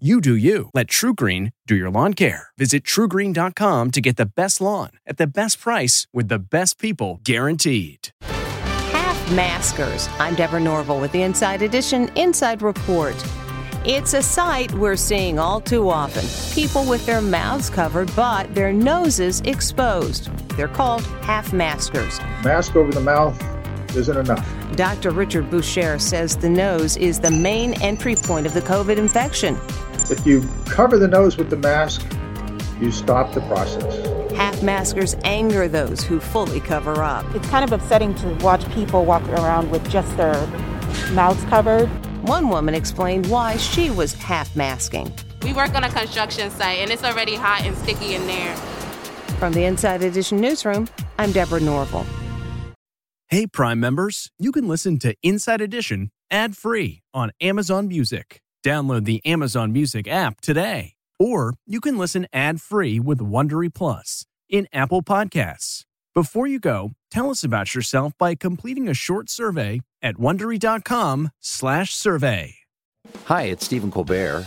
You do you. Let TruGreen do your lawn care. Visit trugreen.com to get the best lawn at the best price with the best people guaranteed. Half Maskers. I'm Deborah Norville with the Inside Edition Inside Report. It's a sight we're seeing all too often. People with their mouths covered but their noses exposed. They're called half maskers. Mask over the mouth isn't enough. Dr. Richard Boucher says the nose is the main entry point of the COVID infection. If you cover the nose with the mask, you stop the process. Half maskers anger those who fully cover up. It's kind of upsetting to watch people walk around with just their mouths covered. One woman explained why she was half masking. We work on a construction site and it's already hot and sticky in there. From the Inside Edition newsroom, I'm Deborah Norville. Hey, Prime members, you can listen to Inside Edition ad free on Amazon Music. Download the Amazon Music app today. Or you can listen ad free with Wondery Plus in Apple Podcasts. Before you go, tell us about yourself by completing a short survey at wondery.com/slash survey. Hi, it's Stephen Colbert,